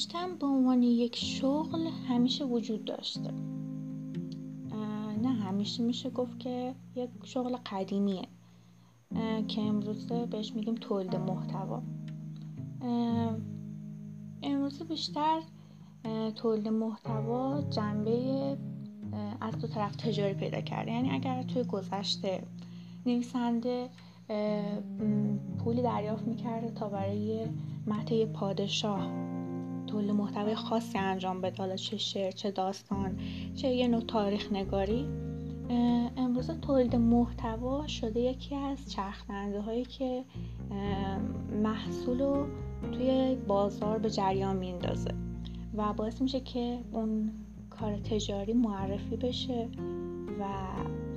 نوشتن به عنوان یک شغل همیشه وجود داشته. نه همیشه میشه گفت که یک شغل قدیمیه. که امروزه بهش میگیم تولید محتوا. امروزه بیشتر تولید محتوا جنبه از دو طرف تجاری پیدا کرده یعنی اگر توی گذشته نویسنده پولی دریافت می‌کرده تا برای متن پادشاه تولید محتوای خاصی انجام بده حالا چه شعر چه داستان چه یه نوع تاریخ نگاری. امروز تولید محتوا شده یکی از چرخنده هایی که محصول رو توی بازار به جریان میندازه و باعث میشه که اون کار تجاری معرفی بشه و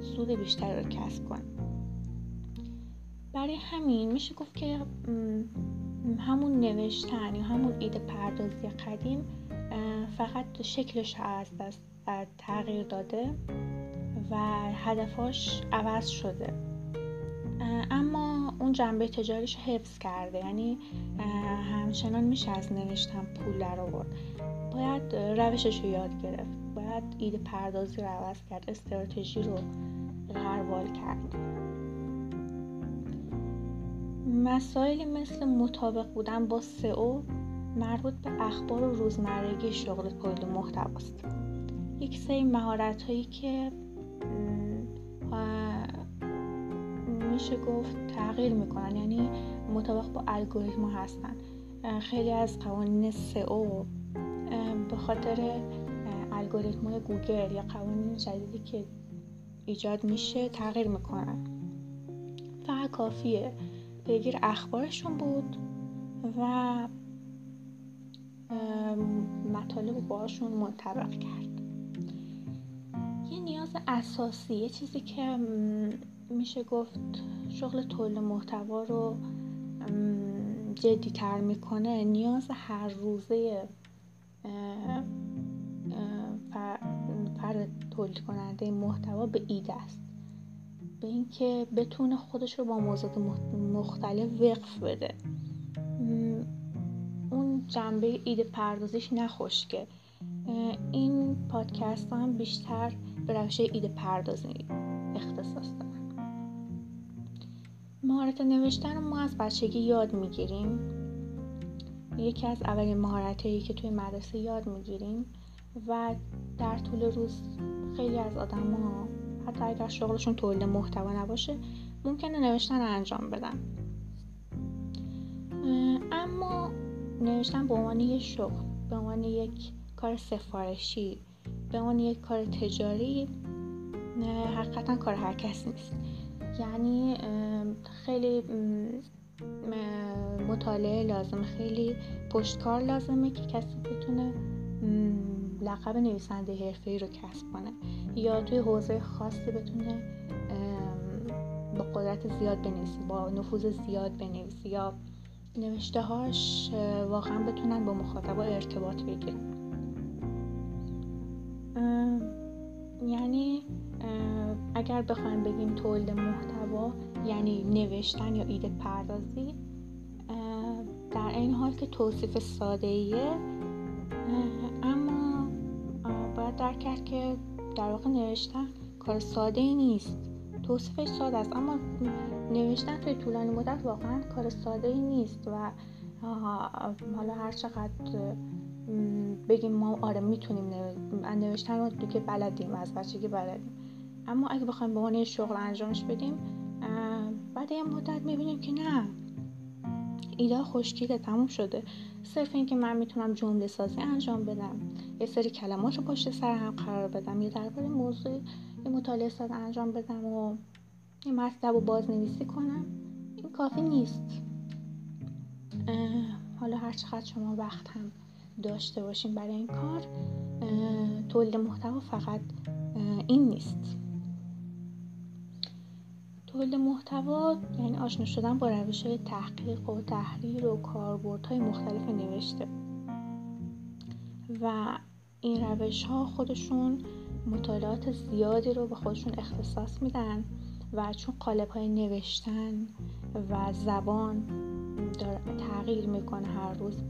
سود بیشتر رو کسب کنه. برای همین میشه گفت که همون نوشتن یا همون ایده پردازی قدیم فقط شکلش از دست تغییر داده و هدفاش عوض شده. اما اون جنبه تجاریش حفظ کرده یعنی همچنان میشه از نوشتن پول در آورد. باید روشش رو یاد گرفت باید ایده پردازی رو عوض کرد استراتژی رو غربال کرد. مسائلی مثل مطابق بودن با سئو مربوط به اخبار و روزمرگی شغل تولید محتواست. یک سری مهارت هایی که میشه گفت تغییر می‌کنن یعنی مطابق با الگوریتم هستن. خیلی از قوانین سئو به خاطر الگوریتم گوگل یا قوانین جدیدی که ایجاد میشه تغییر می‌کنن. فقط کافیه. پیگیر اخبارشون بود و مطالب باشون منطبق کرد. یه نیاز اساسی یه چیزی که میشه گفت شغل تولید محتوا رو جدی تر می‌کنه نیاز هر روزه فرد تولید کننده محتوا به ایده است. به اینکه بتونه خودش رو با موضوعات مختلف وقف بده. اون جنبه ایده پردازیش نخشکه. این پادکست هم بیشتر به روش ایده پردازی اختصاص دارن مهارت نوشتن رو ما از بچگی یاد می‌گیریم. یکی از اولین مهارت هایی که توی مدرسه یاد می‌گیریم و در طول روز خیلی از آدم ها حتی اگر شغلشون تولید محتوا نباشه ممکنه نوشتن رو انجام بدن. اما نوشتن به عنوان یک شغل به عنوان یک کار سفارشی به عنوان یک کار تجاری حقیقتا کار هر کس نیست. یعنی خیلی مطالعه لازمه خیلی پشتکار لازمه که کسی بتونه لقب نویسنده حرفه‌ای رو کسب کنه یا توی حوزه خاصی بتونه با قدرت زیاد بنویسه با نفوذ زیاد بنویسه یا نوشته هاش واقعا بتونن با مخاطبا ارتباط بگیرن. یعنی اگر بخوایم بگیم تولید محتوا یعنی نوشتن یا ایده پردازی در این حال که توصیف ساده ایه اما باید درک کرد که در واقع نوشتن کار ساده ای نیست. توصیفش ساده است اما نوشتن توی طولانی مدت واقعا کار ساده ای نیست و حالا هر چقدر بگیم ما آره می‌تونیم نوشتن رو دیگه بلدیم از بچگی بلدیم. اما اگه بخوایم به عنوان شغل انجامش بدیم بعد یه مدت می‌بینیم که نه. ایده خشکیده تموم شده. صرف اینکه من می‌تونم جمله سازی انجام بدم. یه سری کلمات رو پشت سر هم قرار بدم. یا درباره موضوع یه مطالعه ساده انجام بدم و یه مطلب رو بازنویسی کنم. این کافی نیست. حالا هر چقدر شما وقت هم داشته باشیم برای این کار تولید محتوا فقط این نیست. تولید محتوا یعنی آشنا شدن با روش های تحقیق و تحریر و کاربردهای مختلف نوشته. و این روش ها خودشون مطالعات زیادی رو به خودشون اختصاص میدن و چون قالب های نوشتن و زبان تغییر می‌کنه هر روز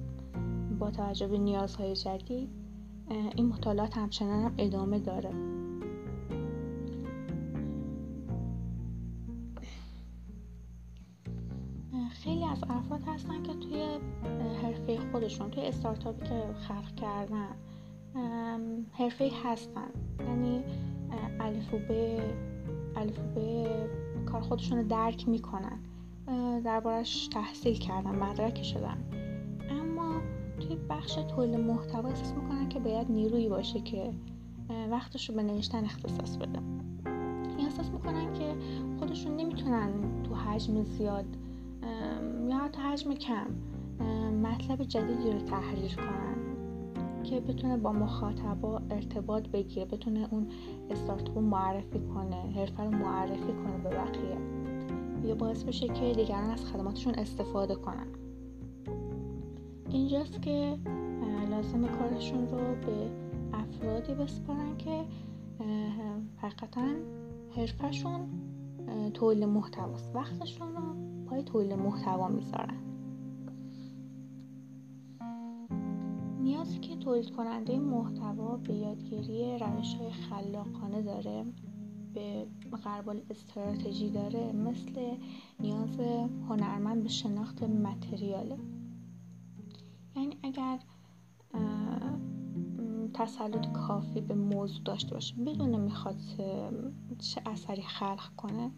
با توجه به نیازهای جدید این مطالعات همچنان هم ادامه داره. افراد هستن که توی حرفه خودشون توی استارتاپی که خلق کردن حرفه هستن. یعنی الف و به الف به کار خودشون رو درک می‌کنن. دربارش تحصیل کردن مدرک شدن. اما توی بخش تولید محتوا احساس می‌کنن که باید نیرویی باشه که وقتش رو به نوشتن اختصاص بده. احساس می‌کنن که خودشون نمی‌تونن تو حجم زیاد یا حتی حجم کم مطلب جدیدی رو تحریر کنن که بتونه با مخاطبا ارتباط بگیره بتونه اون استارتاپ معرفی کنه حرفه رو معرفی کنه به بقیه. یا باعث بشه که دیگران از خدماتشون استفاده کنن. اینجاست که لازم کارشون رو به افرادی بسپارن که حقیقتا حرفشون تولید محتواست. وقتشون رو پای تولید محتوا می‌ذارن. نیازی که تولید کننده محتوا به یادگیری روش های خلاقانه داره به قربال استراتژی داره مثل نیاز هنرمند به شناخت متریاله یعنی اگر تسلط کافی به موضوع داشته باشه بدون می‌خواد چه اثری خلق کنه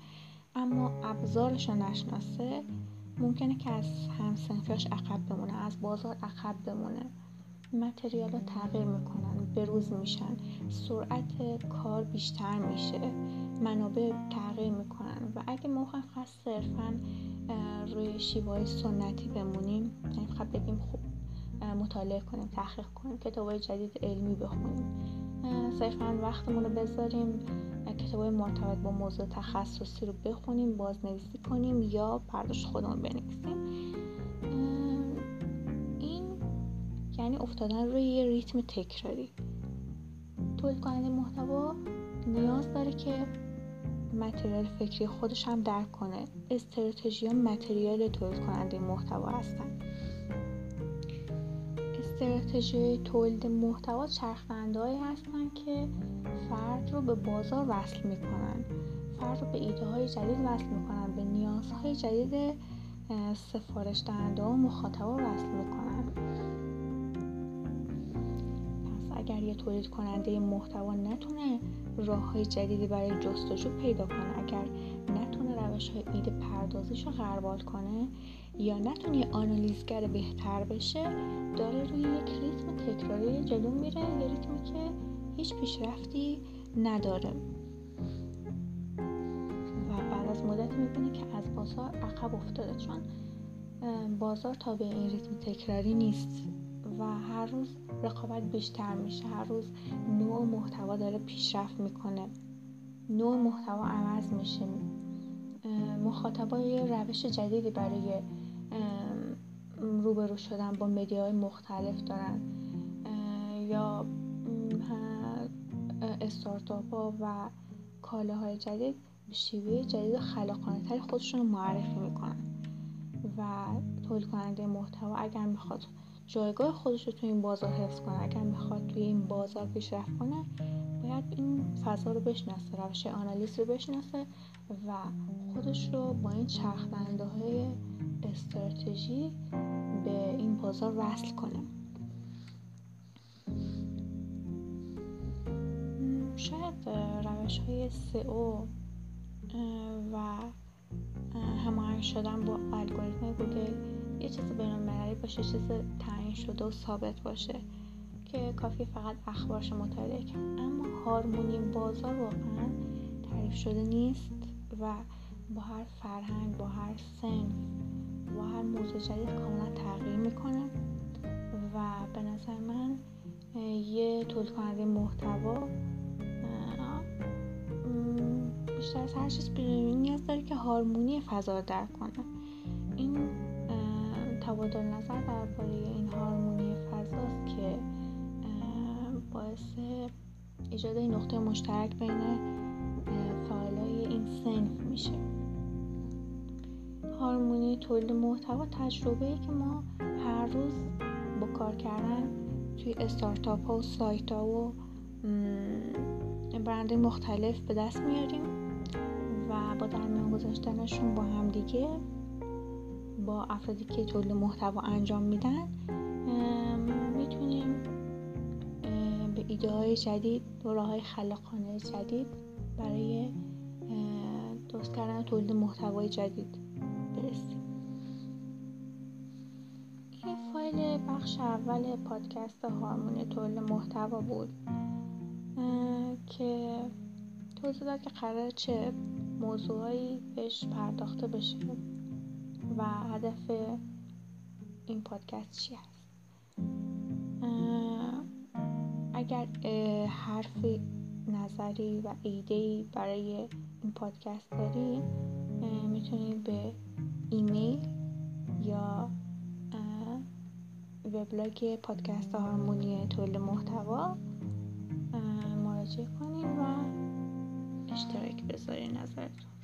اما ابزارش رو نشناسه ممکنه که از همسنفیاش عقب بمونه از بازار عقب بمونه. متریال ها تغییر می‌کنن بروز میشن سرعت کار بیشتر میشه منابع تغییر می‌کنن. و اگه ما فقط صرفا روی شیوه سنتی بمونیم یعنی بگیم خوب مطالعه کنیم تحقیق کنیم کتاب جدید علمی بخونیم صرفا وقتمون رو بذاریم کتاب مرتبط با موضوع تخصصی رو بخونیم بازنویسی کنیم یا پرداش خودمون بنویسیم. این یعنی افتادن روی یه ریتم تکراری. تولید کننده محتوا نیاز داره که متریال فکری خودش هم درک کنه. استراتژی ها متریال تولید کننده محتوا هستن. استراتژی تولید محتوا چرخندهایی هستن که فرد رو به بازار وصل می‌کنن. فرد رو به ایده های جدید وصل می‌کنن به نیازهای جدید سفارش دهنده و مخاطبا وصل می‌کنن. پس اگر یه تولید کننده محتوا نتونه راه های جدیدی برای جستجو پیدا کنه اگر نتونه روش های ایده پردازیش رو غربال کنه یا نتونه آنالیزگر بهتر بشه داره روی یک ریتم تکراری جلو میره یه ریتمی که هیچ پیشرفتی نداره. و بعد از مدت می‌بینه که از بازار عقب افتاده چون بازار تا به این ریتم تکراری نیست و هر روز رقابت بیشتر میشه هر روز نوع محتوا داره پیشرفت می‌کنه نوع محتوا عوض میشه. مخاطبا یه روش جدیدی برای روبرو شدن با مدیاهای مختلف دارن یا استارتاپ ها و کالاهای جدید شیوه جدید و خلاقانه تری خودشون رو معرفی می‌کنن و تولید کننده محتوا اگر می‌خواد جایگاه خودش رو توی این بازار حفظ کنه اگر می‌خواد توی این بازار پیشرفت کنه باید این فضا رو بشناسه روش آنالیز رو بشناسه و خودش رو با این چرخدنده های استراتژی به این بازار وصل کنه شاید روش های سئو و هماهنگ شدن با الگوریتم گوگل یه چیز بینالمللی باشه چیز تعیین شده و ثابت باشه که کافی فقط اخبارش مطالعه کرد اما هارمونی بازار واقعا تعریف شده نیست و با هر فرهنگ با هر سن موضوع جدید کاملا تغییر می‌کنه و به نظر من یه تولید کننده محتوا بیشتر از هر چیز نیاز داره که هارمونی فضا رو درک کنه. این تبادل نظر درباره این هارمونی فضاست که باعث ایجاد نقطه مشترک بین فعالای این سنف میشه. هارمونی تولید محتوا تجربه ای که ما هر روز با کار کردن توی استارتاپ ها و سایت ها و برند مختلف به دست میاریم و با در میان گذاشتنشون با همدیگه با افرادی که تولید محتوا انجام میدن می‌تونیم به ایده های جدید و راه های خلاقانه جدید برای درست کردن تولید محتوای جدید بخش اول پادکست هارمون تولید محتوا بود که توضیح داد که قرار چه موضوعایی بهش پرداخته بشه و هدف این پادکست چی هست. اگر حرفی نظری و ایدهی برای این پادکست داری می‌تونید به ایمیل یا وبلاگ پادکست هارمونی تولید محتوا مراجعه کنید و اشتراک بذارید نظرتون.